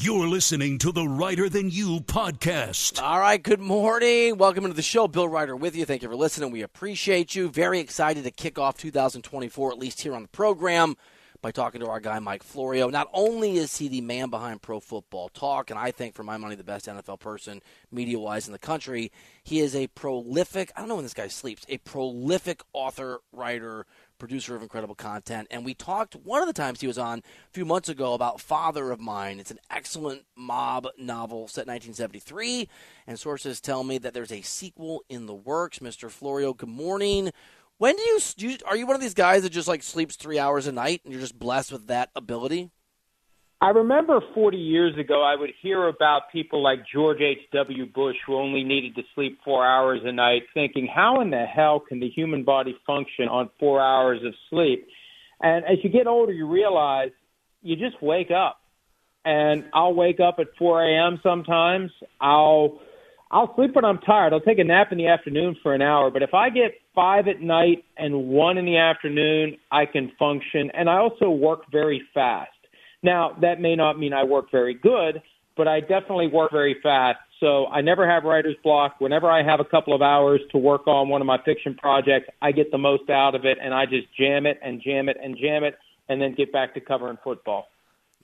You're listening to the Reiter Than You podcast. All right, good morning. Welcome into the show. Bill Reiter with you. Thank you for listening. We appreciate you. Very excited to kick off 2024, at least here on the program, by talking to our guy, Mike Florio. Not only is he the man behind Pro Football Talk, and I think, for my money, the best NFL person media wise in the country, he is a prolific, I don't know when this guy sleeps, a prolific author, writer, producer of incredible content. And we talked one of the times he was on a few months ago about Father of Mine. It's an excellent mob novel set in 1973, and sources tell me that there's a sequel in the works. Mr. Florio, good morning. When do you, do you are you one of these guys that just like sleeps three hours a night and you're just blessed with that ability? I remember 40 years ago, I would hear about people like George H.W. Bush who only needed to sleep four hours a night, thinking, how in the hell can the human body function on four hours of sleep? And as you get older, you realize you just wake up. And I'll wake up at 4 a.m. sometimes. I'll I'll sleep when I'm tired. I'll take a nap in the afternoon for an hour. But if I get five at night and one in the afternoon, I can function. And I also work very fast. Now, that may not mean I work very good, but I definitely work very fast. So I never have writer's block. Whenever I have a couple of hours to work on one of my fiction projects, I get the most out of it and I just jam it and jam it and jam it and then get back to covering football.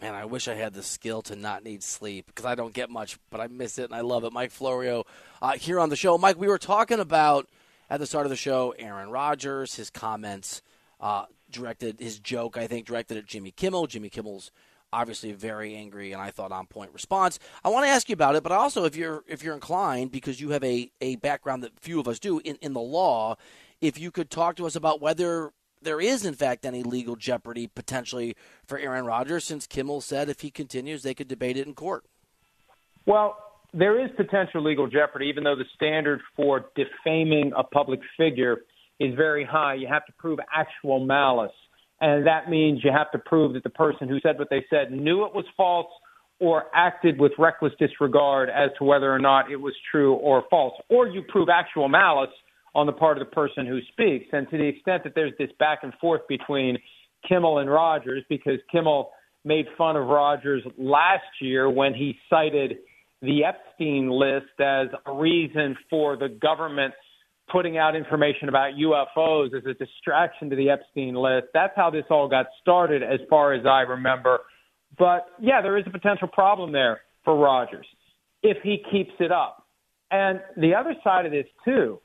Man, I wish I had the skill to not need sleep because I don't get much, but I miss it and I love it. Mike Florio uh, here on the show. Mike, we were talking about at the start of the show Aaron Rodgers, his comments uh, directed his joke, I think, directed at Jimmy Kimmel. Jimmy Kimmel's obviously very angry and I thought on point response. I want to ask you about it, but also if you're if you're inclined because you have a, a background that few of us do in, in the law, if you could talk to us about whether there is in fact any legal jeopardy potentially for Aaron Rodgers since Kimmel said if he continues they could debate it in court. Well, there is potential legal jeopardy even though the standard for defaming a public figure is very high. You have to prove actual malice. And that means you have to prove that the person who said what they said knew it was false or acted with reckless disregard as to whether or not it was true or false. Or you prove actual malice on the part of the person who speaks. And to the extent that there's this back and forth between Kimmel and Rodgers, because Kimmel made fun of Rodgers last year when he cited the Epstein list as a reason for the government putting out information about UFOs as a distraction to the Epstein list. That's how this all got started, as far as I remember. But yeah, there is a potential problem there for Rodgers if he keeps it up. And the other side of this, too,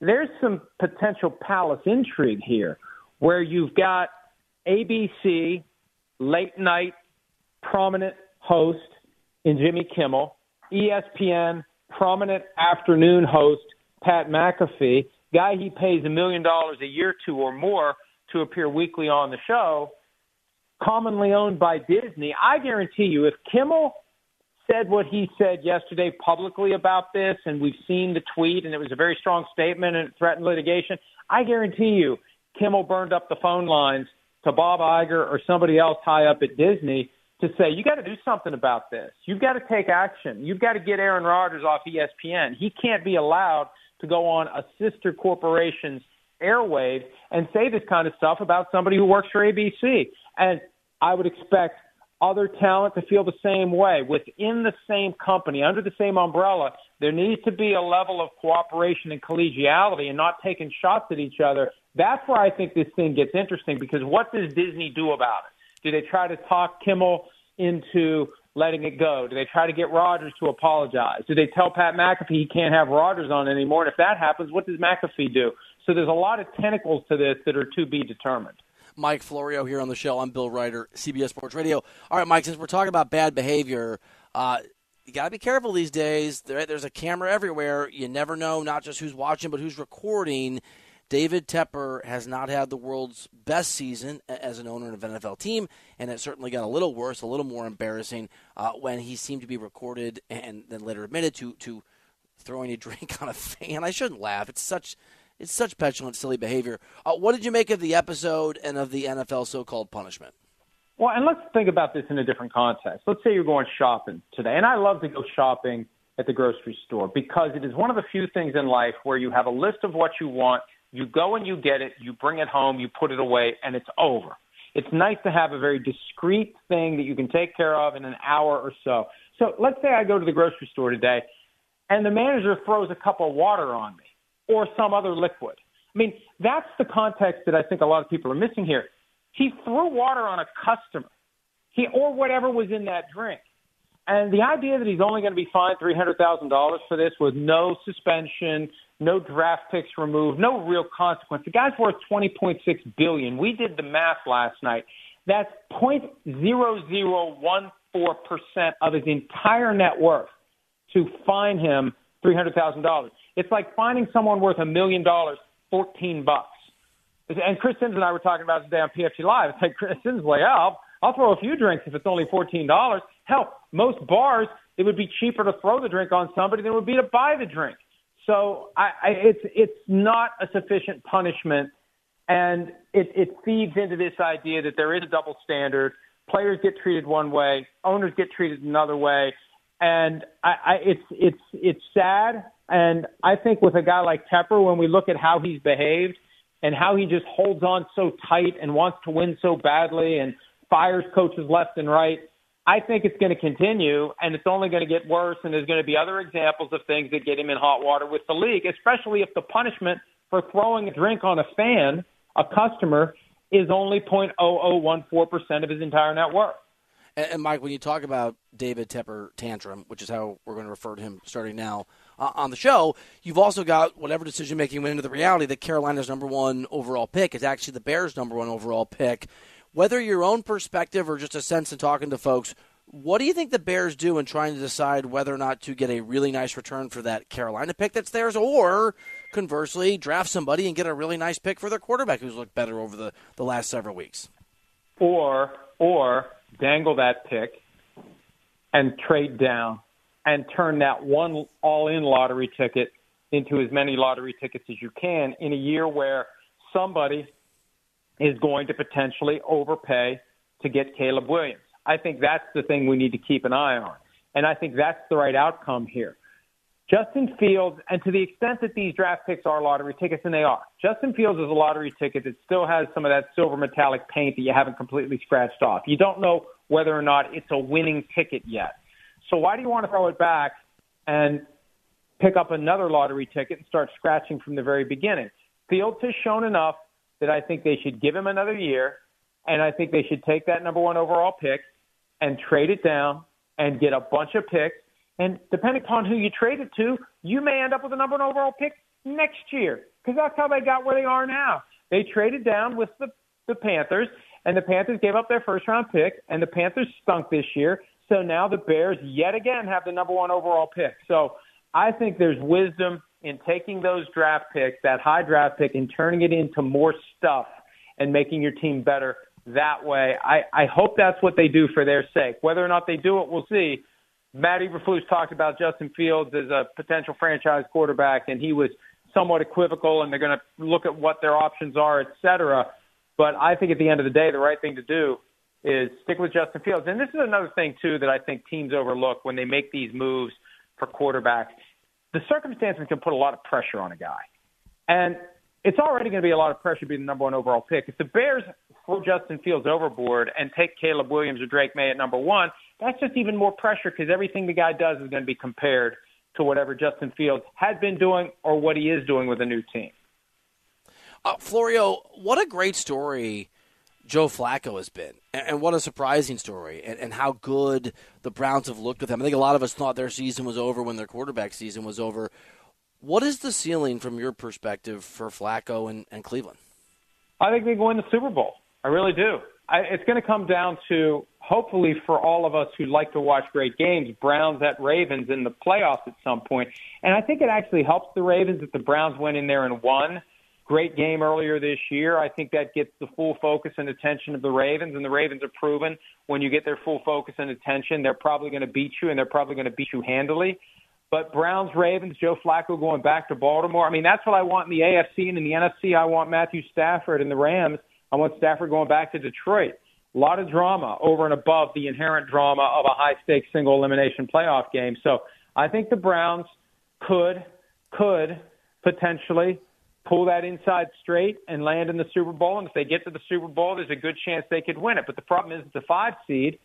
there's some potential palace intrigue here where you've got ABC, late night, prominent host in Jimmy Kimmel, ESPN, prominent afternoon host Pat McAfee, guy he pays a million dollars a year to or more to appear weekly on the show, commonly owned by Disney. I guarantee you, if Kimmel said what he said yesterday publicly about this, and we've seen the tweet, and it was a very strong statement and it threatened litigation, I guarantee you, Kimmel burned up the phone lines to Bob Iger or somebody else high up at Disney to say, you got to do something about this. You've got to take action. You've got to get Aaron Rodgers off ESPN. He can't be allowed to go on a sister corporation's airwaves and say this kind of stuff about somebody who works for ABC. And I would expect other talent to feel the same way. Within the same company, under the same umbrella, there needs to be a level of cooperation and collegiality and not taking shots at each other. That's where I think this thing gets interesting because what does Disney do about it? Do they try to talk Kimmel into letting it go? Do they try to get Rodgers to apologize? Do they tell Pat McAfee he can't have Rodgers on anymore? And if that happens, what does McAfee do? So there's a lot of tentacles to this that are to be determined. Mike Florio here on the show. I'm Bill Reiter, CBS Sports Radio. All right, Mike, since we're talking about bad behavior, uh, you got to be careful these days. There, there's a camera everywhere. You never know not just who's watching, but who's recording. David Tepper has not had the world's best season as an owner of an NFL team, and it certainly got a little worse, a little more embarrassing uh, when he seemed to be recorded and then later admitted to to throwing a drink on a fan. I shouldn't laugh. It's such it's such petulant, silly behavior. Uh, what did you make of the episode and of the NFL so-called punishment? Well, and let's think about this in a different context. Let's say you're going shopping today, and I love to go shopping at the grocery store because it is one of the few things in life where you have a list of what you want you go and you get it, you bring it home, you put it away, and it's over. It's nice to have a very discrete thing that you can take care of in an hour or so. So let's say I go to the grocery store today and the manager throws a cup of water on me or some other liquid. I mean, that's the context that I think a lot of people are missing here. He threw water on a customer, he or whatever was in that drink. And the idea that he's only going to be fined three hundred thousand dollars for this with no suspension, no draft picks removed, no real consequence. The guy's worth 20.6 billion. We did the math last night. That's 0.0014% of his entire net worth to fine him $300,000. It's like finding someone worth a million dollars 14 bucks. And Chris Sims and I were talking about today on PFT Live. It's like Chris Sims yeah, I'll, I'll throw a few drinks if it's only $14. Hell, most bars, it would be cheaper to throw the drink on somebody than it would be to buy the drink. So I, I, it's it's not a sufficient punishment, and it, it feeds into this idea that there is a double standard. Players get treated one way, owners get treated another way, and I, I, it's it's it's sad. And I think with a guy like Tepper, when we look at how he's behaved and how he just holds on so tight and wants to win so badly and fires coaches left and right, I think it's going to continue, and it's only going to get worse. And there's going to be other examples of things that get him in hot water with the league, especially if the punishment for throwing a drink on a fan, a customer, is only 0.0014% of his entire net worth. And, Mike, when you talk about David Tepper tantrum, which is how we're going to refer to him starting now uh, on the show, you've also got whatever decision making went into the reality that Carolina's number one overall pick is actually the Bears' number one overall pick whether your own perspective or just a sense in talking to folks, what do you think the Bears do in trying to decide whether or not to get a really nice return for that Carolina pick that's theirs, or conversely, draft somebody and get a really nice pick for their quarterback who's looked better over the, the last several weeks? Or or dangle that pick and trade down and turn that one all in lottery ticket into as many lottery tickets as you can in a year where somebody is going to potentially overpay to get Caleb Williams. I think that's the thing we need to keep an eye on. And I think that's the right outcome here. Justin Fields, and to the extent that these draft picks are lottery tickets, and they are, Justin Fields is a lottery ticket that still has some of that silver metallic paint that you haven't completely scratched off. You don't know whether or not it's a winning ticket yet. So why do you want to throw it back and pick up another lottery ticket and start scratching from the very beginning? Fields has shown enough that I think they should give him another year, and I think they should take that number one overall pick and trade it down and get a bunch of picks. And depending upon who you trade it to, you may end up with a number one overall pick next year because that's how they got where they are now. They traded down with the, the Panthers, and the Panthers gave up their first round pick, and the Panthers stunk this year. So now the Bears yet again have the number one overall pick. So I think there's wisdom in taking those draft picks, that high draft pick, and turning it into more stuff and making your team better that way. I, I hope that's what they do for their sake. Whether or not they do it, we'll see. Matt Eberflus talked about Justin Fields as a potential franchise quarterback, and he was somewhat equivocal, and they're going to look at what their options are, et cetera. But I think at the end of the day, the right thing to do is stick with Justin Fields. And this is another thing, too, that I think teams overlook when they make these moves for quarterbacks the circumstances can put a lot of pressure on a guy. And it's already going to be a lot of pressure being the number one overall pick. If the Bears throw Justin Fields overboard and take Caleb Williams or Drake Maye at number one, that's just even more pressure because everything the guy does is going to be compared to whatever Justin Fields had been doing or what he is doing with a new team. Uh, Florio, what a great story Joe Flacco has been, and, and what a surprising story, and, and, how good the Browns have looked with him. I think a lot of us thought their season was over when their quarterback season was over. What is the ceiling from your perspective for Flacco and, and Cleveland? I think they go win the Super Bowl. I really do. I, it's going to come down to hopefully for all of us who like to watch great games, Browns at Ravens in the playoffs at some point. And I think it actually helps the Ravens if the Browns went in there and won great game earlier this year. I think that gets the full focus and attention of the Ravens, and the Ravens have proven when you get their full focus and attention, they're probably going to beat you, and they're probably going to beat you handily. But Browns, Ravens, Joe Flacco going back to Baltimore. I mean, that's what I want in the AFC and in the NFC. I want Matthew Stafford and the Rams. I want Stafford going back to Detroit. A lot of drama over and above the inherent drama of a high stakes single elimination playoff game. So I think the Browns could could potentially pull that inside straight and land in the Super Bowl. And if they get to the Super Bowl, there's a good chance they could win it. But the problem is, it's a five seed.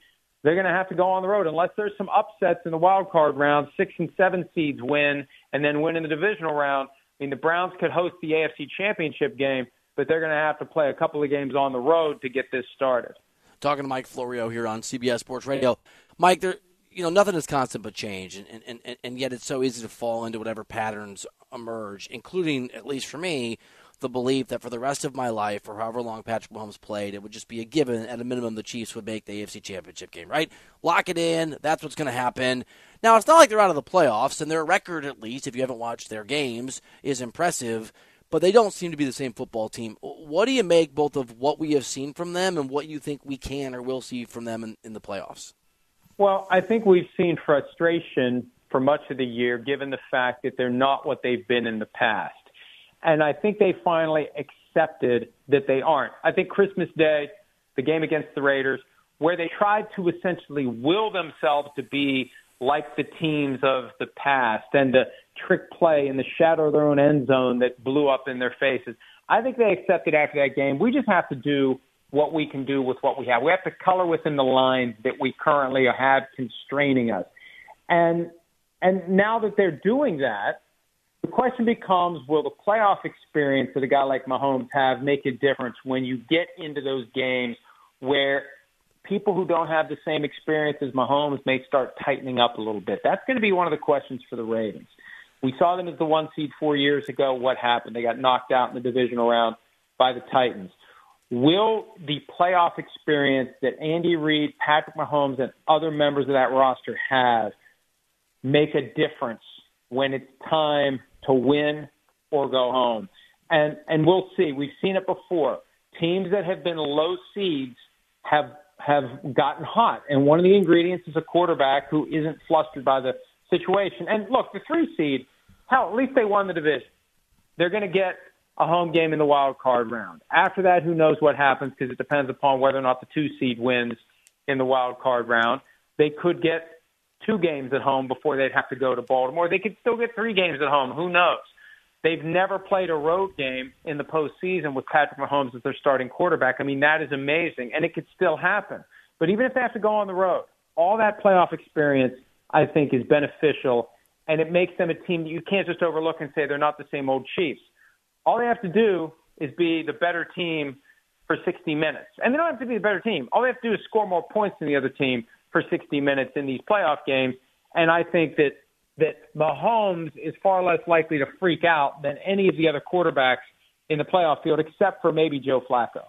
They're going to have to go on the road unless there's some upsets in the wild card round. Six and seven seeds win and then win in the divisional round. I mean, the Browns could host the AFC Championship game, but they're going to have to play a couple of games on the road to get this started. Talking to Mike Florio here on CBS Sports Radio. Mike, there, you know, nothing is constant but change, and, and, and, and yet it's so easy to fall into whatever patterns emerge, including, at least for me, the belief that for the rest of my life, or however long Patrick Mahomes played, it would just be a given. At a minimum, the Chiefs would make the AFC Championship game, right? Lock it in. That's what's going to happen. Now, it's not like they're out of the playoffs, and their record, at least, if you haven't watched their games, is impressive but they don't seem to be the same football team. What do you make both of what we have seen from them and what you think we can or will see from them in, in the playoffs? Well, I think we've seen frustration for much of the year, given the fact that they're not what they've been in the past. And I think they finally accepted that they aren't. I think Christmas Day, the game against the Raiders, where they tried to essentially will themselves to be like the teams of the past and the trick play in the shadow of their own end zone that blew up in their faces. I think they accepted after that game. We just have to do what we can do with what we have. We have to color within the lines that we currently have constraining us. And and now that they're doing that, the question becomes will the playoff experience that a guy like Mahomes have make a difference when you get into those games where people who don't have the same experience as Mahomes may start tightening up a little bit? That's going to be one of the questions for the Ravens. We saw them as the one seed four years ago. What happened? They got knocked out in the divisional round by the Titans. Will the playoff experience that Andy Reid, Patrick Mahomes, and other members of that roster have make a difference when it's time to win or go home? And and we'll see. We've seen it before. Teams that have been low seeds have have gotten hot, and one of the ingredients is a quarterback who isn't flustered by the situation. And look, the three seed, hell, at least they won the division. They're going to get a home game in the wild card round. After that, who knows what happens because it depends upon whether or not the two seed wins in the wild card round. They could get two games at home before they'd have to go to Baltimore. They could still get three games at home. Who knows? They've never played a road game in the postseason with Patrick Mahomes as their starting quarterback. I mean, that is amazing, and it could still happen. But even if they have to go on the road, all that playoff experience, I think, is beneficial, and it makes them a team that you can't just overlook and say they're not the same old Chiefs. All they have to do is be the better team for 60 minutes. And they don't have to be the better team. All they have to do is score more points than the other team for 60 minutes in these playoff games. And I think that that Mahomes is far less likely to freak out than any of the other quarterbacks in the playoff field, except for maybe Joe Flacco.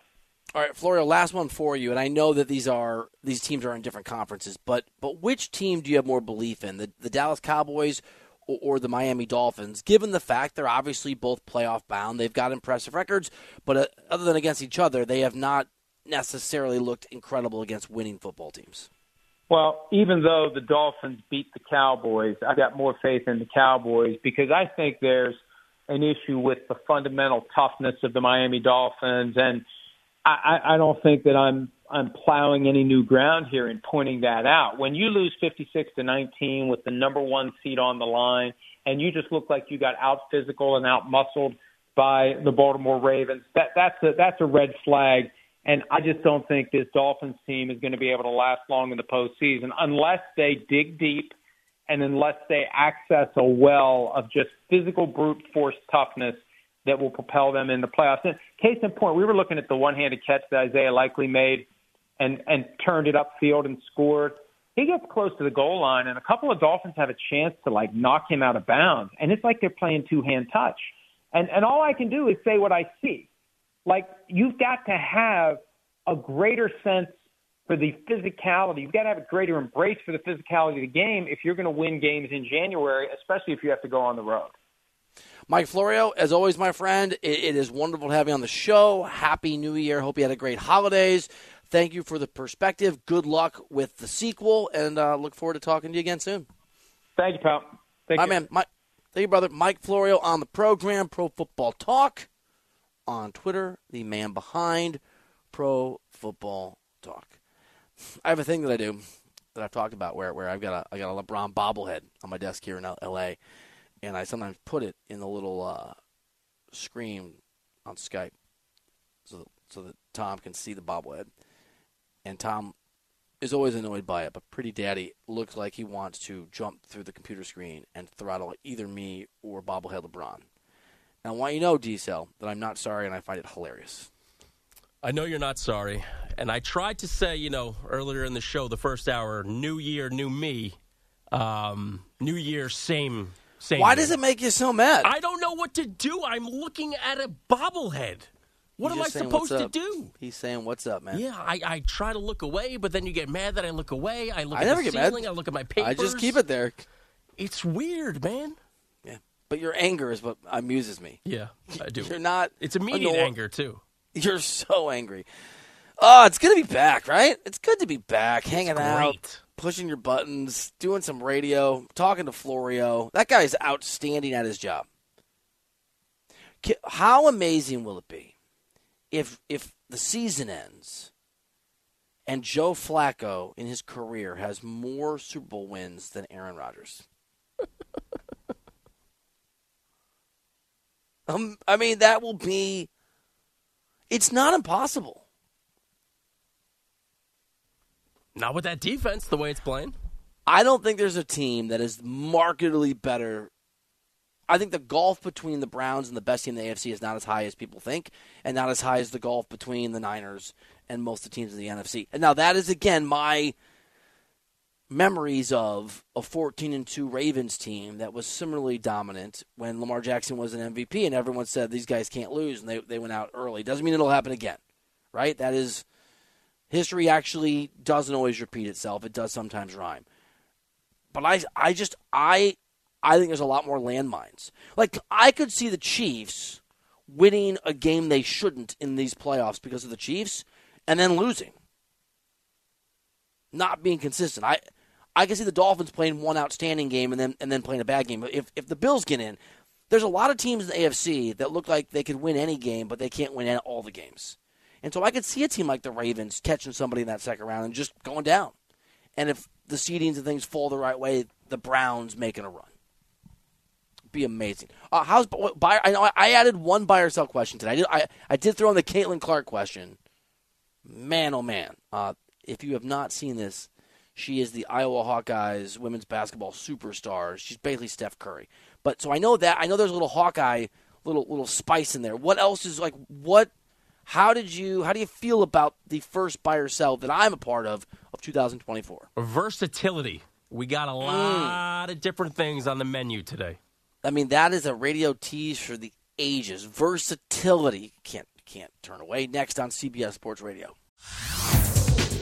All right, Florio, last one for you, and I know that these are these teams are in different conferences, but but which team do you have more belief in, the the Dallas Cowboys or, the Miami Dolphins, given the fact they're obviously both playoff bound. They've got impressive records, but uh, other than against each other, they have not necessarily looked incredible against winning football teams. Well, even though the Dolphins beat the Cowboys, I got more faith in the Cowboys because I think there's an issue with the fundamental toughness of the Miami Dolphins, and I, I don't think that I'm I'm plowing any new ground here and pointing that out. When you lose 56 to 19 with the number one seed on the line, and you just look like you got out physical and out muscled by the Baltimore Ravens, that that's a that's a red flag. And I just don't think this Dolphins team is going to be able to last long in the postseason unless they dig deep and unless they access a well of just physical brute force toughness that will propel them in the playoffs. And case in point, we were looking at the one-handed catch that Isaiah Likely made and and turned it upfield and scored. He gets close to the goal line, and a couple of Dolphins have a chance to like knock him out of bounds, and it's like they're playing two-hand touch. And and all I can do is say what I see. Like you've got to have a greater sense for the physicality. You've got to have a greater embrace for the physicality of the game if you're going to win games in January, especially if you have to go on the road. Mike Florio, as always, my friend, it, it is wonderful to have you on the show. Happy New Year. Hope you had a great holidays. Thank you for the perspective. Good luck with the sequel, and uh, look forward to talking to you again soon. Thank you, pal. Thank my you. man, Mike, thank you, brother. Mike Florio on the program, Pro Football Talk on Twitter, the man behind Pro Football Talk. I have a thing that I do that I've talked about where, where I've got a I got a LeBron bobblehead on my desk here in L.A. and I sometimes put it in the little uh, screen on Skype so so that Tom can see the bobblehead. And Tom is always annoyed by it, but Pretty Daddy looks like he wants to jump through the computer screen and throttle either me or bobblehead LeBron. And I want you to know, D Cell, that I'm not sorry and I find it hilarious. I know you're not sorry. And I tried to say, you know, earlier in the show, the first hour, new year, new me. Um, new year, same, same. Why year. does it make you so mad? I don't know what to do. I'm looking at a bobblehead. What am I supposed to do? He's saying, "What's up, man?" Yeah, I, I try to look away, but then you get mad that I look away. I look I at never the get mad. I look at my papers. I just keep it there. It's weird, man. Yeah, but your anger is what amuses me. Yeah, I do. You're not. It's immediate annoyed. anger too. You're so angry. Oh, it's good to be back, right? It's good to be back, hanging out, pushing your buttons, doing some radio, talking to Florio. That guy is outstanding at his job. How amazing will it be if if the season ends and Joe Flacco in his career has more Super Bowl wins than Aaron Rodgers? um, I mean, that will be. It's not impossible. Not with that defense, the way it's playing. I don't think there's a team that is markedly better. I think the gulf between the Browns and the best team in the AFC is not as high as people think, and not as high as the gulf between the Niners and most of the teams in the NFC. And now that is again my memories of a 14 and 2 Ravens team that was similarly dominant when Lamar Jackson was an MVP and everyone said these guys can't lose and they they went out early. Doesn't mean it'll happen again. Right? That is history actually doesn't always repeat itself. It does sometimes rhyme. But I I just I I think there's a lot more landmines. Like I could see the Chiefs winning a game they shouldn't in these playoffs because of the Chiefs and then losing. Not being consistent. I I can see the Dolphins playing one outstanding game and then and then playing a bad game. If if the Bills get in, there's a lot of teams in the AFC that look like they could win any game, but they can't win all the games. And so I could see a team like the Ravens catching somebody in that second round and just going down. And if the seedings and things fall the right way, the Browns making a run. Be amazing. Uh, how's what, buy? I know I added one buy or sell question today. I did, I, I did throw in the Caitlin Clark question. Man, oh man! Uh, if you have not seen this, she is the Iowa Hawkeyes women's basketball superstar. She's basically Steph Curry. But so I know that I know there's a little Hawkeye, little little spice in there. What else is like what? How did you? How do you feel about the first buy or sell that I'm a part of of 2024? Versatility. We got a Mm. lot of different things on the menu today. I mean, that is a radio tease for the ages. Versatility can't can't turn away. Next on CBS Sports Radio.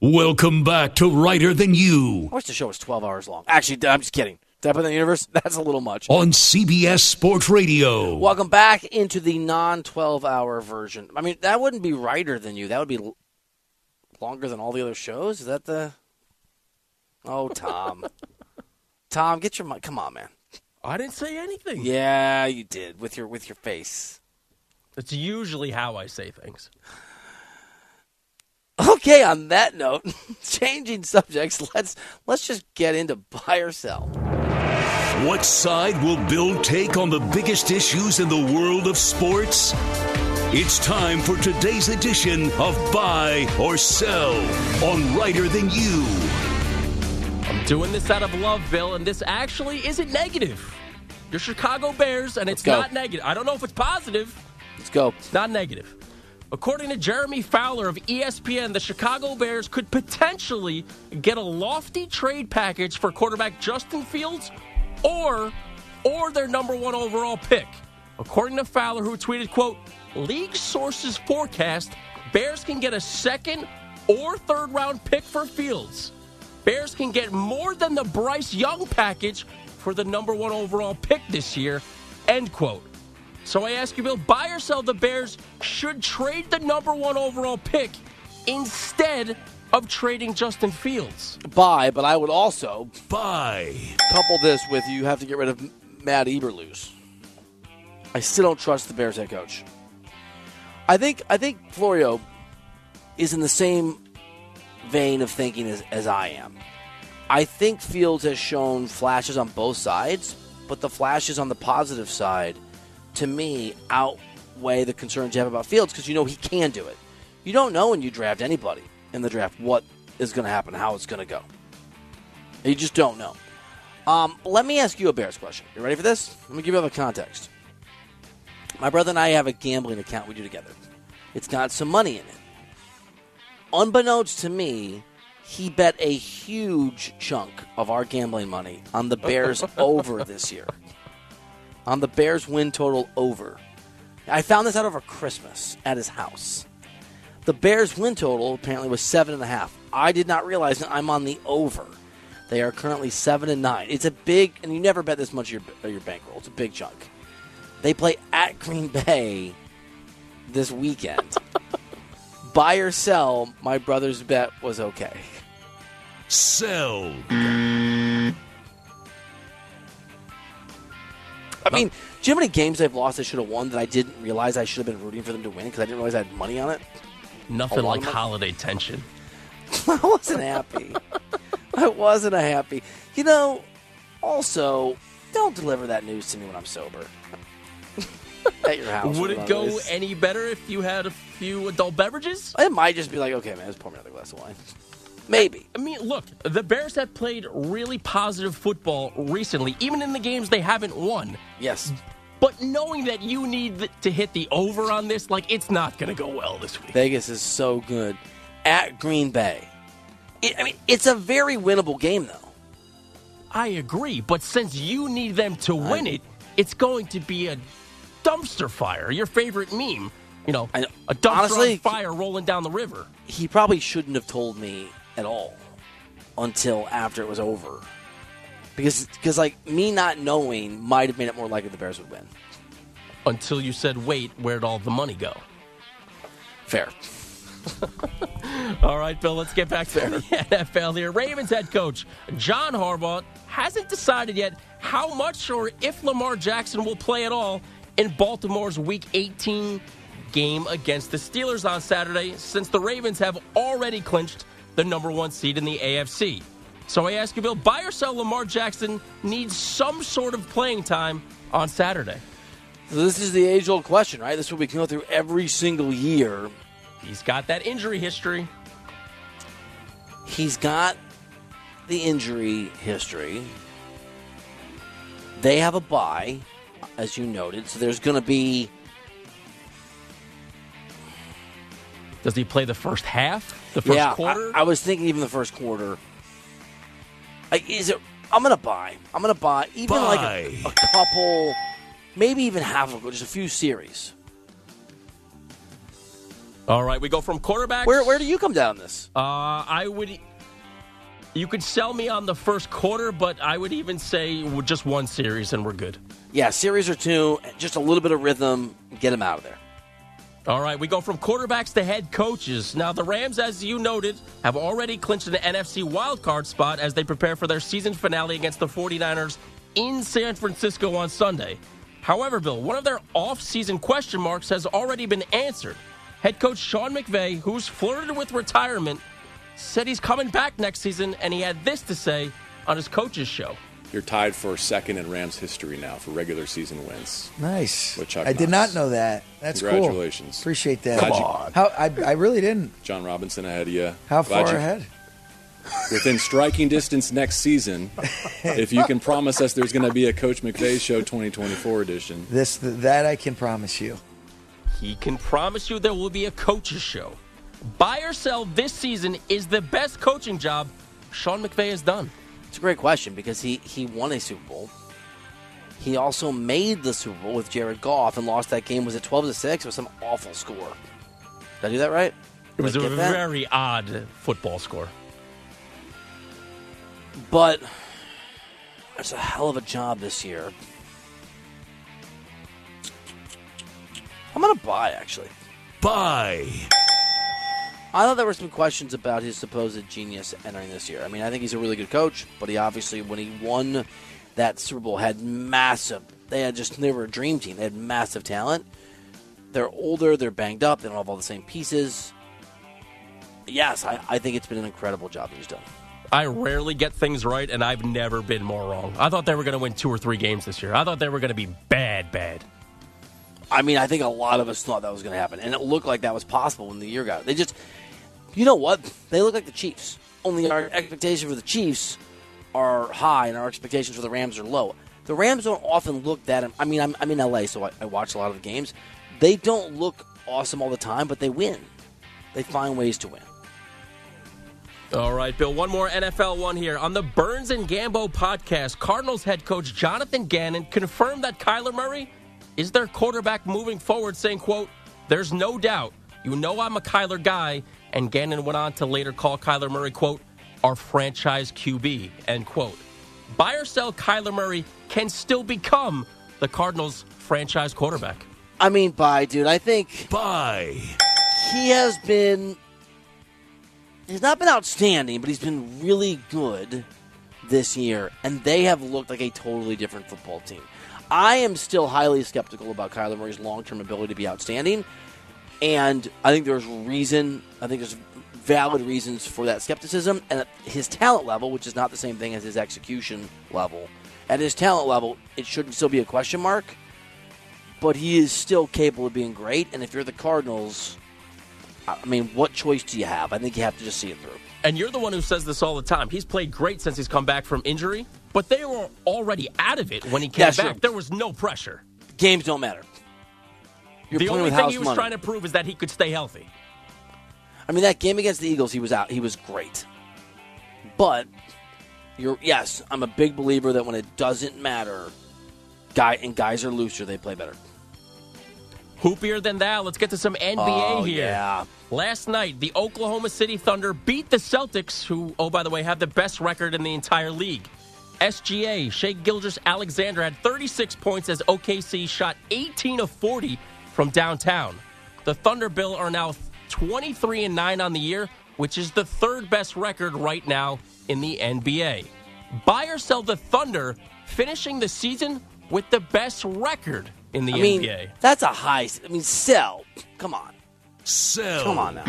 Welcome back to Reiter Than You I wish the show was 12 hours long. Actually, I'm just kidding. Did I in the universe? That's a little much. on CBS Sports Radio. Welcome back into the non 12 hour version. I mean, that wouldn't be Reiter than you. That would be l- longer than all the other shows. Is that the. Oh, Tom. Tom, get your mic. Come on, man. I didn't say anything. Yeah, you did with your with your face. That's usually how I say things. Okay, on that note, changing subjects, let's let's just get into buy or sell. What side will Bill take on the biggest issues in the world of sports? It's time for today's edition of Buy or Sell on Reiter Than You. I'm doing this out of love, Bill, and this actually isn't negative. Your Chicago Bears, and it's go. not negative. I don't know if it's positive. Let's go. It's not negative. According to Jeremy Fowler of ESPN, the Chicago Bears could potentially get a lofty trade package for quarterback Justin Fields or or their number 1 overall pick. According to Fowler who tweeted, quote, "League sources forecast Bears can get a second or third round pick for Fields. Bears can get more than the Bryce Young package for the number 1 overall pick this year." End quote. So I ask you, Bill, buy or sell the Bears should trade the number one overall pick instead of trading Justin Fields. Buy, but I would also Buy. couple this with you have to get rid of Matt Eberflus. I still don't trust the Bears head coach. I think I think Florio is in the same vein of thinking as, as I am. I think Fields has shown flashes on both sides, but the flashes on the positive side, to me, outweigh the concerns you have about Fields because you know he can do it. You don't know when you draft anybody in the draft what is going to happen, how it's going to go. You just don't know. Um, let me ask you a Bears question. You ready for this? Let me give you a context. My brother and I have a gambling account we do together. It's got some money in it. Unbeknownst to me, he bet a huge chunk of our gambling money on the Bears over this year. On the Bears win total over. I found this out over Christmas at his house. The Bears win total apparently was seven and a half. I did not realize that I'm on the over. They are currently seven and nine. It's a big, and you never bet this much of your, your bankroll. It's a big chunk. They play at Green Bay this weekend. Buy or sell, my brother's bet was okay. Sell. Mean, do you have any games I've lost I should have won that I didn't realize I should have been rooting for them to win because I didn't realize I had money on it? Nothing like holiday tension. I wasn't happy. I wasn't a happy. You know, also, don't deliver that news to me when I'm sober. At your house. Would it go any better if you had a few adult beverages? It might just be like, okay, man, just pour me another glass of wine. Maybe. I mean, look, the Bears have played really positive football recently, even in the games they haven't won. Yes. But knowing that you need to hit the over on this, like, it's not going to go well this week. Vegas is so good. At Green Bay. It, I mean, it's a very winnable game, though. I agree, but since you need them to win it, it's going to be a dumpster fire. Your favorite meme, you know, know. a dumpster Honestly, on fire rolling down the river. He probably shouldn't have told me at all until after it was over. Because, because like, me not knowing might have made it more likely the Bears would win. Until you said, "Wait, where'd all the money go?" Fair. All right, Bill, let's get back to the NFL here. Ravens head coach John Harbaugh hasn't decided yet how much or if Lamar Jackson will play at all in Baltimore's Week 18 game against the Steelers on Saturday, since the Ravens have already clinched the number one seed in the AFC. So I ask you, Bill, buy or sell Lamar Jackson needs some sort of playing time on Saturday. So this is the age old question, right? This is what we can go through every single year. He's got that injury history. He's got the injury history. They have a bye, as you noted. So there's going to be Does he play the first half? The first yeah. quarter? I, I was thinking even the first quarter. Like, is it? I'm going to buy. I'm going to buy even like a, a couple, maybe even half of just a few series. All right, we go from quarterback. Where where do you come down this? Uh, I would. You could sell me on the first quarter, but I would even say just one series and we're good. Yeah, series or two, just a little bit of rhythm, get him out of there. All right, we go from quarterbacks to head coaches. Now, the Rams, as you noted, have already clinched an NFC wildcard spot as they prepare for their season finale against the 49ers in San Francisco on Sunday. However, Bill, one of their off-season question marks has already been answered. Head coach Sean McVay, who's flirted with retirement, said he's coming back next season, and he had this to say on his coach's show. You're tied for second in Rams history now for regular season wins. Nice. With Chuck I did not know that. That's cool. Congratulations. Appreciate that. Glad you- How I, I really didn't. John Robinson ahead of you. How Glad far you- ahead? within striking distance next season if you can promise us there's going to be a Coach McVay Show 2024 edition. This that I can promise you. He can promise you there will be a coach's show. Buy or sell this season is the best coaching job Sean McVay has done. It's a great question because he, he won a Super Bowl. He also made the Super Bowl with Jared Goff and lost that game. Was it 12 to 6? It was some awful score. Did I do that right? It was Did I a get that? very odd football score. But it's a hell of a job this year. I'm going to buy, actually. Buy. I thought there were some questions about his supposed genius entering this year. I mean, I think he's a really good coach, but he obviously, when he won that Super Bowl, had massive. They had just they were a dream team. They had massive talent. They're older. They're banged up. They don't have all the same pieces. Yes, I, I think it's been an incredible job that he's done. I rarely get things right, and I've never been more wrong. I thought they were going to win two or three games this year. I thought they were going to be bad, bad. I mean, I think a lot of us thought that was going to happen, and it looked like that was possible when the year got. They just, you know what? They look like the Chiefs. Only our expectations for the Chiefs are high, and our expectations for the Rams are low. The Rams don't often look that. I mean, I'm, I'm in LA, so I, I watch a lot of the games. They don't look awesome all the time, but they win. They find ways to win. All right, Bill, one more NFL one here. On the Burns and Gambo podcast, Cardinals head coach Jonathan Gannon confirmed that Kyler Murray is their quarterback moving forward, saying, quote, there's no doubt. You know I'm a Kyler guy. And Gannon went on to later call Kyler Murray, quote, our franchise QB, end quote. Buy or sell Kyler Murray can still become the Cardinals franchise quarterback. I mean, buy, dude. I think Buy. he has been he's not been outstanding, but he's been really good this year, and they have looked like a totally different football team. I am still highly skeptical about Kyler Murray's long term ability to be outstanding, and I think there's reason. I think there's valid reasons for that skepticism, and at his talent level, which is not the same thing as his execution level. At his talent level, it shouldn't still be a question mark, but he is still capable of being great. And if you're the Cardinals, I mean, what choice do you have? I think you have to just see it through. And you're the one who says this all the time. He's played great since he's come back from injury, but they were already out of it when he came sure. back. There was no pressure. Games don't matter. You're the only thing he was money. trying to prove is that he could stay healthy. I mean, that game against the Eagles, he was out. He was great. But you're yes, I'm a big believer that when it doesn't matter, guy and guys are looser, they play better. Hoopier than that, let's get to some NBA Oh, here. yeah. Last night, the Oklahoma City Thunder beat the Celtics, who, oh, by the way, have the best record in the entire league. SGA, Shai Gilgeous-Alexander had 36 points as OKC shot 18 of 40 from downtown. The Thunder Bill are now 23 and 9 on the year, which is the third best record right now in the NBA. Buy or sell the Thunder, finishing the season with the best record in the I mean, NBA. that's a high. s- I mean, sell. Come on, Sell. come on now.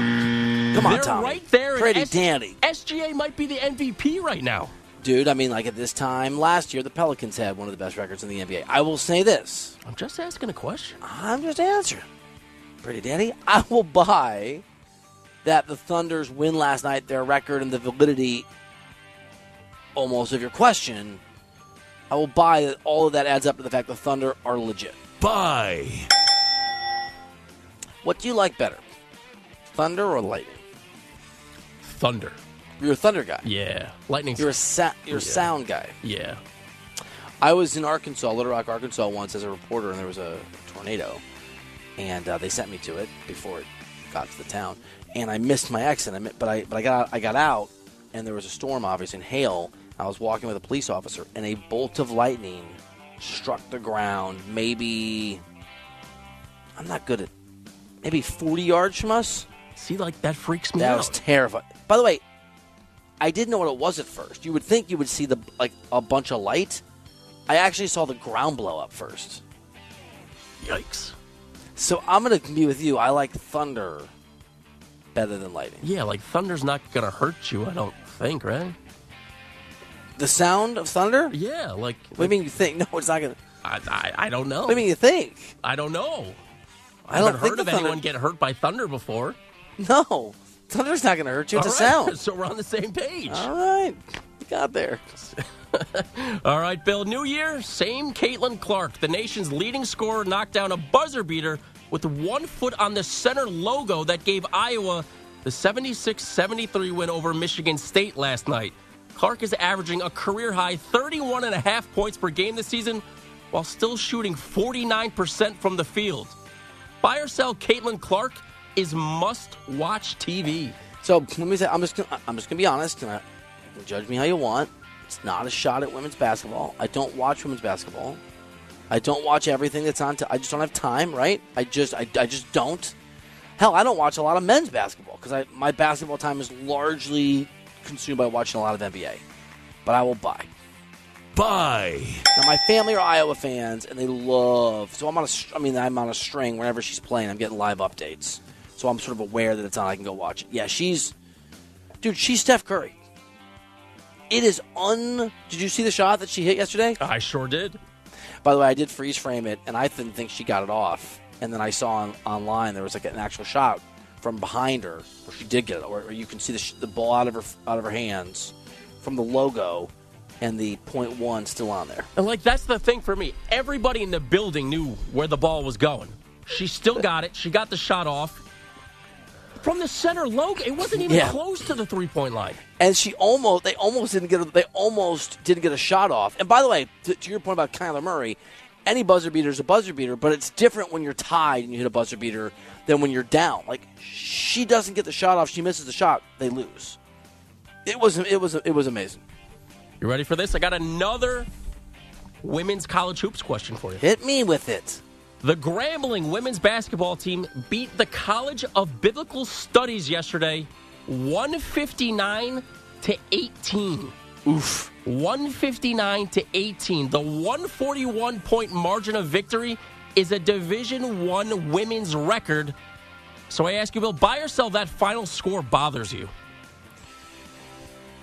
Come on, They're Tommy. right there. Pretty S- dandy, SGA might be the MVP right now. Dude. I mean, like at this time last year, the Pelicans had one of the best records in the NBA. I will say this. I'm just asking a question. I'm just answering. Pretty dandy. I will buy that the Thunder's win last night, their record, and the validity almost of your question. I will buy that all of that adds up to the fact the Thunder are legit. Buy. What do you like better, Thunder or Lightning? Thunder. You're a Thunder guy. Yeah. lightning. You're a sa- you're a sound guy. yeah. I was in Arkansas, Little Rock, Arkansas, once as a reporter, and there was a tornado, and uh, they sent me to it before it got to the town, and I missed my exit. But I but I got out, I got out, and there was a storm, obviously, and hail. I was walking with a police officer, and a bolt of lightning struck the ground. Maybe I'm not good at maybe 40 yards from us. See, like, that freaks me That out. was terrifying. By the way, I didn't know what it was at first. You would think you would see the like a bunch of light. I actually saw the ground blow up first. Yikes. So I'm gonna be with you. I like thunder better than lightning. Yeah, like, Thunder's not going to hurt you, I don't think, right? The sound of thunder? Yeah, like. What do you mean you think? No, it's not gonna. I, I, I don't know. What do you mean you think? I don't know. I I don't haven't think heard of thunder- anyone get hurt by thunder before. No, Thunder's not going to hurt you. It's All a right, sound. So we're on the same page. All right. You got there. All right, Bill. New year, same Caitlin Clark, the nation's leading scorer, knocked down a buzzer beater with one foot on the center logo that gave Iowa the 76 73 win over Michigan State last night. Clark is averaging a career high 31 and a half points per game this season while still shooting 49% from the field. Buy or sell Caitlin Clark is must watch TV. So let me say, I'm just gonna, I'm just gonna be honest. And I, you can judge me how you want. It's not a shot at women's basketball. I don't watch women's basketball. I don't watch everything that's on. T- I just don't have time. Right? I just I, I just don't. Hell, I don't watch a lot of men's basketball because my basketball time is largely consumed by watching a lot of NBA. But I will buy. Buy. Now my family are Iowa fans, and they love. So I'm on a. str- I mean, I'm on a string whenever she's playing. I'm getting live updates, so I'm sort of aware that it's on. I can go watch it. Yeah, she's, dude. She's Steph Curry. It is un. Did you see the shot that she hit yesterday? I sure did. By the way, I did freeze frame it, and I didn't think she got it off. And then I saw on, online there was like an actual shot from behind her where she did get it, or, or you can see the, sh- the ball out of her out of her hands from the logo, and the point one still on there. And like that's the thing for me. Everybody in the building knew where the ball was going. She still got it. She got the shot off from the center logo. It wasn't even Yeah. close to the three point line. and she almost they almost didn't get a, they almost didn't get a shot off. And by the way, to, to your point about Kyler Murray, any buzzer beater is a buzzer beater, but it's different when you're tied and you hit a buzzer beater than when you're down. Like she doesn't get the shot off, she misses the shot, they lose. It was it was it was amazing. You ready for this? I got another women's college hoops question for you. Hit me with it. The Grambling women's basketball team beat the College of Biblical Studies yesterday 159 to 18. Oof. 159 to 18. The 141 point margin of victory is a Division 1 women's record. So I ask you, Bill, buy or sell that final score bothers you?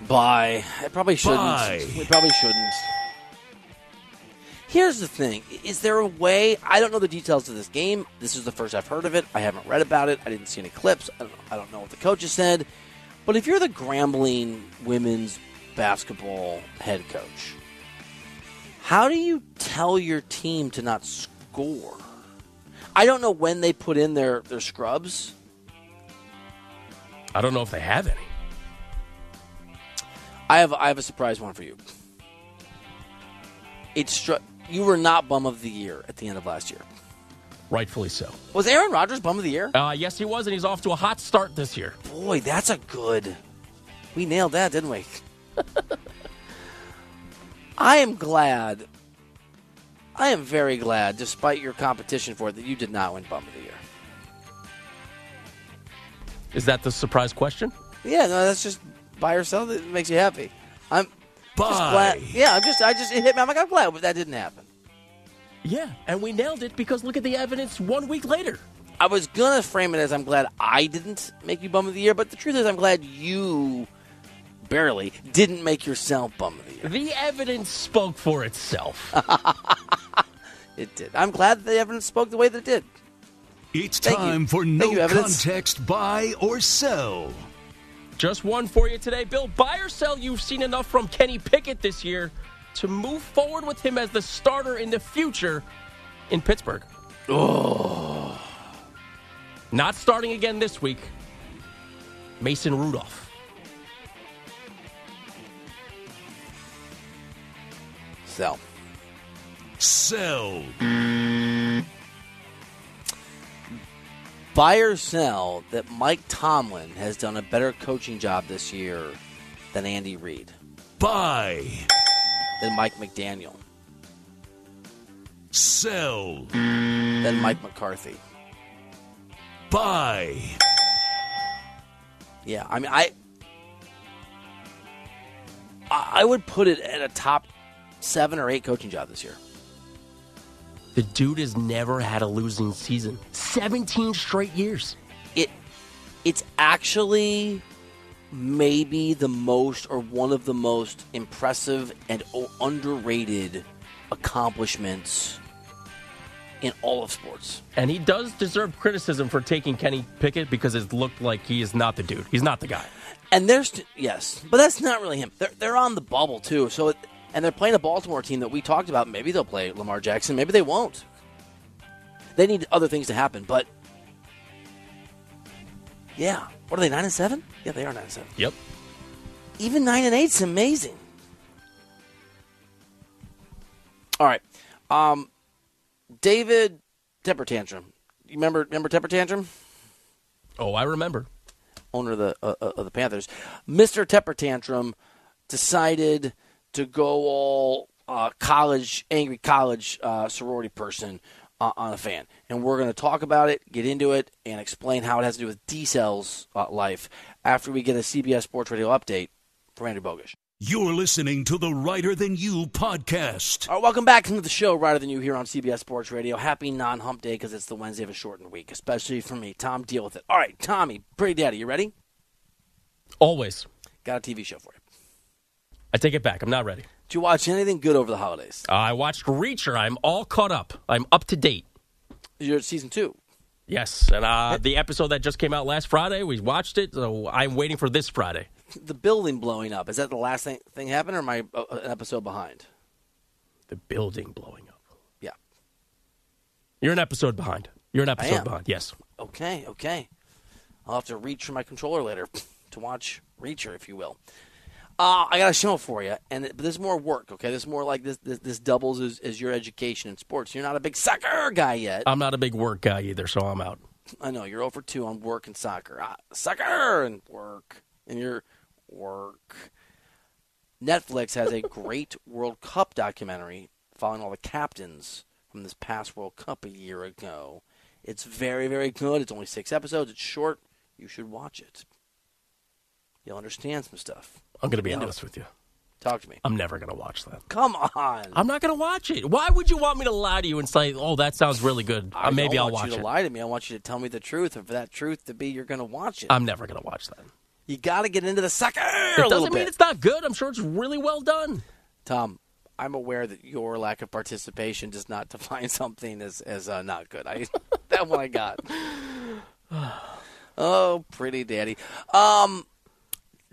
Buy. It probably shouldn't. Buy. It probably shouldn't. Here's the thing: Is there a way? I don't know the details of this game. This is the first I've heard of it. I haven't read about it. I didn't see any clips. I don't, I don't know what the coaches said. But if you're the Grambling women's basketball head coach, how do you tell your team to not score? I don't know when they put in their, their scrubs. I don't know if they have any. I have I have a surprise one for you. It struck you were not bum of the year at the end of last year. Rightfully so. Was Aaron Rodgers bum of the year? Uh, yes, he was, and he's off to a hot start this year. Boy, that's a good. We nailed that, didn't we? I am glad. I am very glad, despite your competition for it, that you did not win bum of the year. Is that the surprise question? Yeah, no, that's just buy or sell that makes you happy. I'm just glad. Yeah, I'm just. I just it hit me. I'm like, I'm glad, but that didn't happen. Yeah, and we nailed it because look at the evidence one week later. I was gonna frame it as I'm glad I didn't make you bum of the year, but the truth is I'm glad you barely didn't make yourself bum of the year. The evidence spoke for itself. It did. I'm glad that the evidence spoke the way that it did. It's Thank you. time for Thank no you, evidence. context buy or sell. Just one for you today, Bill. Buy or sell, you've seen enough from Kenny Pickett this year to move forward with him as the starter in the future in Pittsburgh. Oh. Not starting again this week. Mason Rudolph. So Sell. Mm. Buy or sell that Mike Tomlin has done a better coaching job this year than Andy Reid, Buy. than Mike McDaniel, Sell. than Mike McCarthy. Buy. Yeah, I mean, I I I would put it at a top seven or eight coaching job this year. The dude has never had a losing season. 17 straight years. It it's actually maybe the most or one of the most impressive and underrated accomplishments in all of sports. And he does deserve criticism for taking Kenny Pickett because it looked like he is not the dude. He's not the guy. And there's yes, but that's not really him. They're they're on the bubble too. So it, and they're playing a Baltimore team that we talked about. Maybe they'll play Lamar Jackson. Maybe they won't. They need other things to happen. But yeah, what are they? Nine and seven? Yeah, they are nine and seven. Yep. Even nine and eight is amazing. All right, um, David Temper Tantrum. You remember remember Temper Tantrum? Oh, I remember. owner of the uh, uh, of the Panthers, Mister Temper Tantrum decided to go all uh, college angry college uh, sorority person uh, on a fan, and we're going to talk about it, get into it, and explain how it has to do with D Cell's uh, life after we get a CBS Sports Radio update from Andrew Bogish. You're listening to the Reiter Than You podcast. All right, welcome back to the show, Reiter Than You, here on CBS Sports Radio. Happy non hump day because it's the Wednesday of a shortened week, especially for me. Tom, deal with it. All right, Tommy, Pretty Daddy, you ready? Always. Got a TV show for you. I take it back. I'm not ready. Did you watch anything good over the holidays? Uh, I watched Reacher. I'm all caught up. I'm up to date. You're at season two. Yes, and uh, the episode that just came out last Friday, we watched it. So I'm waiting for this Friday. The building blowing up. Is that the last thing, thing happened, or am I uh, an episode behind? The building blowing up. Yeah. You're an episode behind. You're an episode behind. Yes. Okay, okay. I'll have to reach for my controller later to watch Reacher, if you will. Uh, I got a show for you, and but there's more work. Okay, there's more like this. This, this doubles as, as your education in sports. You're not a big soccer guy yet. I'm not a big work guy either, so I'm out. I know you're over two on work and soccer. Ah, soccer and work, and your work. Netflix has a great World Cup documentary following all the captains from this past World Cup a year ago. It's very, very good. It's only six episodes. It's short. You should watch it. You'll understand some stuff. I'm going to be Into honest with you. Talk to me. I'm never going to watch that. Come on. I'm not going to watch it. Why would you want me to lie to you and say, "Oh, that sounds really good"? I Uh, maybe don't I'll want watch you to it. lie to me. I want you to tell me the truth, and for that truth to be, you're going to watch it. I'm never going to watch that. you got to get into the soccer It doesn't mean bit. it's not good. I'm sure it's really well done. Tom, I'm aware that your lack of participation does not define something as as uh, not good. I that one I got. oh, pretty daddy. Um,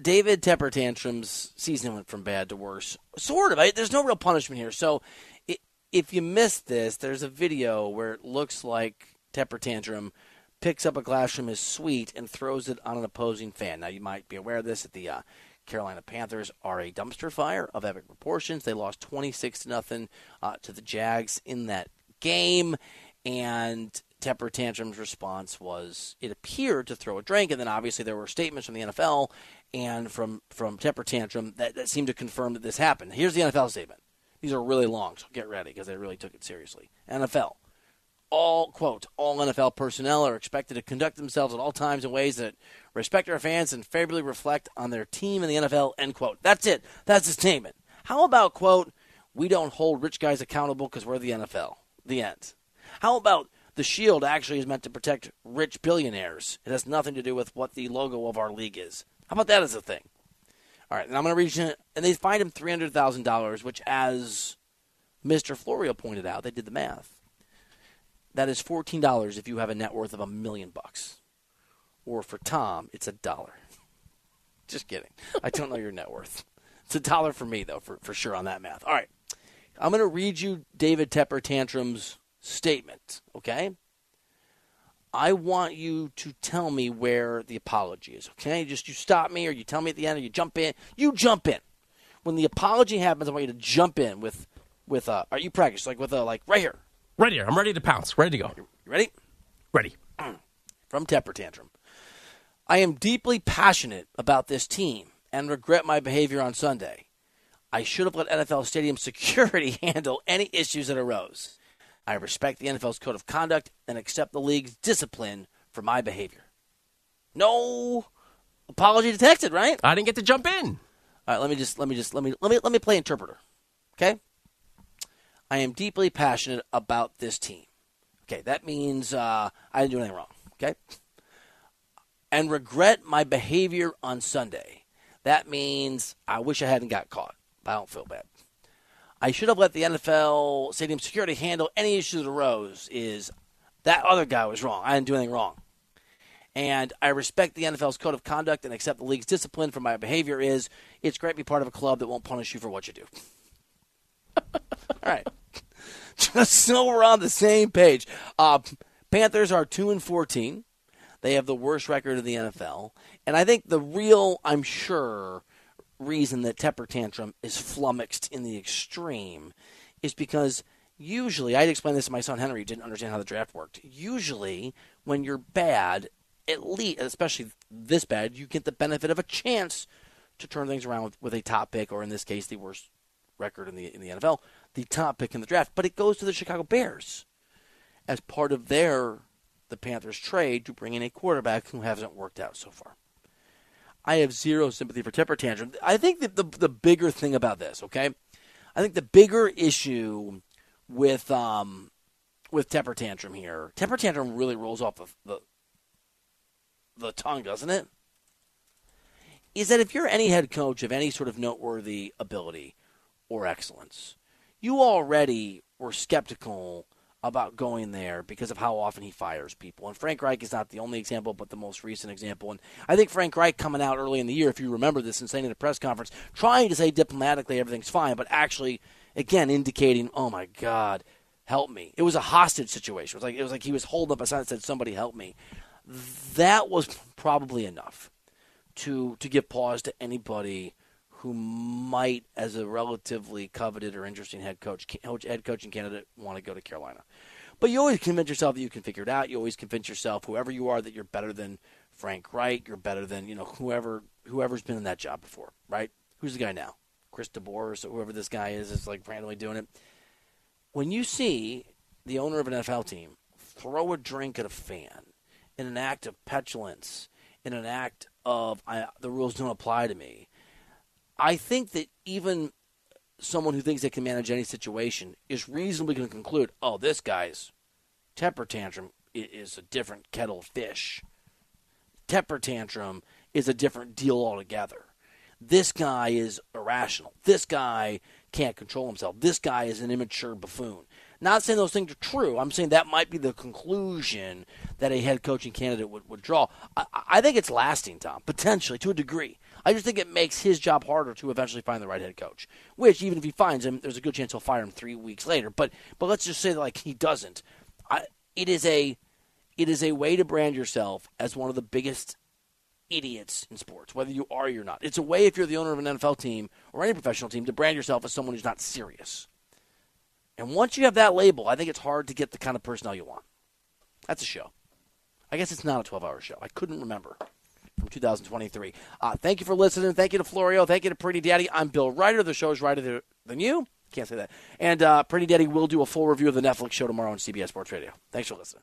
David Tepper Tantrum's season went from bad to worse. Sort of. I, there's no real punishment here. So, i if you missed this, there's a video where it looks like Tepper Tantrum picks up a glass from his suite and throws it on an opposing fan. Now, you might be aware of this at the uh, Carolina Panthers are a dumpster fire of epic proportions. They lost 26 to nothing uh, to the Jags in that game, and Tepper Tantrum's response was it appeared to throw a drink, and then obviously there were statements from the NFL and from from Tepper Tantrum that, that seemed to confirm that this happened. Here's the NFL statement. These are really long, so get ready because they really took it seriously. NFL all quote all NFL personnel are expected to conduct themselves at all times in ways that respect our fans and favorably reflect on their team in the NFL. End quote. That's it. That's the statement. How about quote? We don't hold rich guys accountable because we're the NFL. The end. How about the shield actually is meant to protect rich billionaires? It has nothing to do with what the logo of our league is. How about that as a thing? All right, and I'm going to reach in, and they fined him three hundred thousand dollars, which, as Mr. Florio pointed out, they did the math that is fourteen dollars if you have a net worth of a million bucks. Or for Tom, it's a dollar. Just kidding. I don't know your net worth. It's a dollar for me though, for, for sure on that math. All right. I'm gonna read you David Tepper Tantrum's statement, okay? I want you to tell me where the apology is, okay? Just you stop me or you tell me at the end or you jump in. You jump in. When the apology happens, I want you to jump in with with uh are you practice like with a like right here. Right here. I'm ready to pounce. Ready to go. You ready? Ready. from Tepper Tantrum. I am deeply passionate about this team and regret my behavior on Sunday. I should have let NFL Stadium security handle any issues that arose. I respect the NFL's code of conduct and accept the league's discipline for my behavior. No apology detected, right? I didn't get to jump in. All right, let me just let me just let me let me let me play interpreter. Okay? I am deeply passionate about this team. Okay, that means uh, I didn't do anything wrong. Okay? And regret my behavior on Sunday. That means I wish I hadn't got caught. I don't feel bad. I should have let the NFL stadium security handle any issues that arose. Is that other guy was wrong? I didn't do anything wrong. And I respect the NFL's code of conduct and accept the league's discipline for my behavior. Is it's great to be part of a club that won't punish you for what you do. All right, just so we're on the same page. Uh, Panthers are two and fourteen. They have the worst record of the NFL, and I think the real, I'm sure, reason that temper tantrum is flummoxed in the extreme is because usually I'd explain this to my son Henry, who didn't understand how the draft worked. Usually, when you're bad, at least, especially this bad, you get the benefit of a chance to turn things around with, with a top pick, or in this case, the worst record in the in the NFL, the top pick in the draft. But it goes to the Chicago Bears as part of their the Panthers trade to bring in a quarterback who hasn't worked out so far. I have zero sympathy for temper tantrum. I think that the the bigger thing about this, okay, I think the bigger issue with um with temper tantrum here, temper tantrum really rolls off the, the the tongue, doesn't it? Is that if you're any head coach of any sort of noteworthy ability or excellence, you already were skeptical about going there because of how often he fires people. And Frank Reich is not the only example, but the most recent example. And I think Frank Reich coming out early in the year, if you remember this, and saying in a press conference, trying to say diplomatically everything's fine, but actually, again, indicating, oh my God, help me. It was a hostage situation. It was like it was like he was holding up a sign that said, "Somebody help me." That was probably enough to to give pause to anybody who might, as a relatively coveted or interesting head coach, head coaching candidate, want to go to Carolina. But you always convince yourself that you can figure it out. You always convince yourself, whoever you are, that you're better than Frank Reich. You're better than you know whoever whoever's been in that job before, right? Who's the guy now? Chris DeBoer, or whoever this guy is, is like randomly doing it. When you see the owner of an NFL team throw a drink at a fan in an act of petulance, in an act of I, the rules don't apply to me, I think that even someone who thinks they can manage any situation is reasonably going to conclude, oh, this guy's temper tantrum is a different kettle of fish. Temper tantrum is a different deal altogether. This guy is irrational. This guy can't control himself. This guy is an immature buffoon. Not saying those things are true. I'm saying that might be the conclusion that a head coaching candidate would, would draw. I, I think it's lasting, Tom, potentially to a degree. I just think it makes his job harder to eventually find the right head coach. Which, even if he finds him, there's a good chance he'll fire him three weeks later. But but let's just say that like he doesn't. I, it is a it is a way to brand yourself as one of the biggest idiots in sports, whether you are or you're not. It's a way if you're the owner of an NFL team or any professional team to brand yourself as someone who's not serious. And once you have that label, I think it's hard to get the kind of personnel you want. That's a show. I guess it's not a 12 hour show. I couldn't remember from 2023. Uh, thank you for listening. Thank you to Florio. Thank you to Pretty Daddy. I'm Bill Reiter. The show is Reiter than you. Can't say that. And uh, Pretty Daddy will do a full review of the Netflix show tomorrow on CBS Sports Radio. Thanks for listening.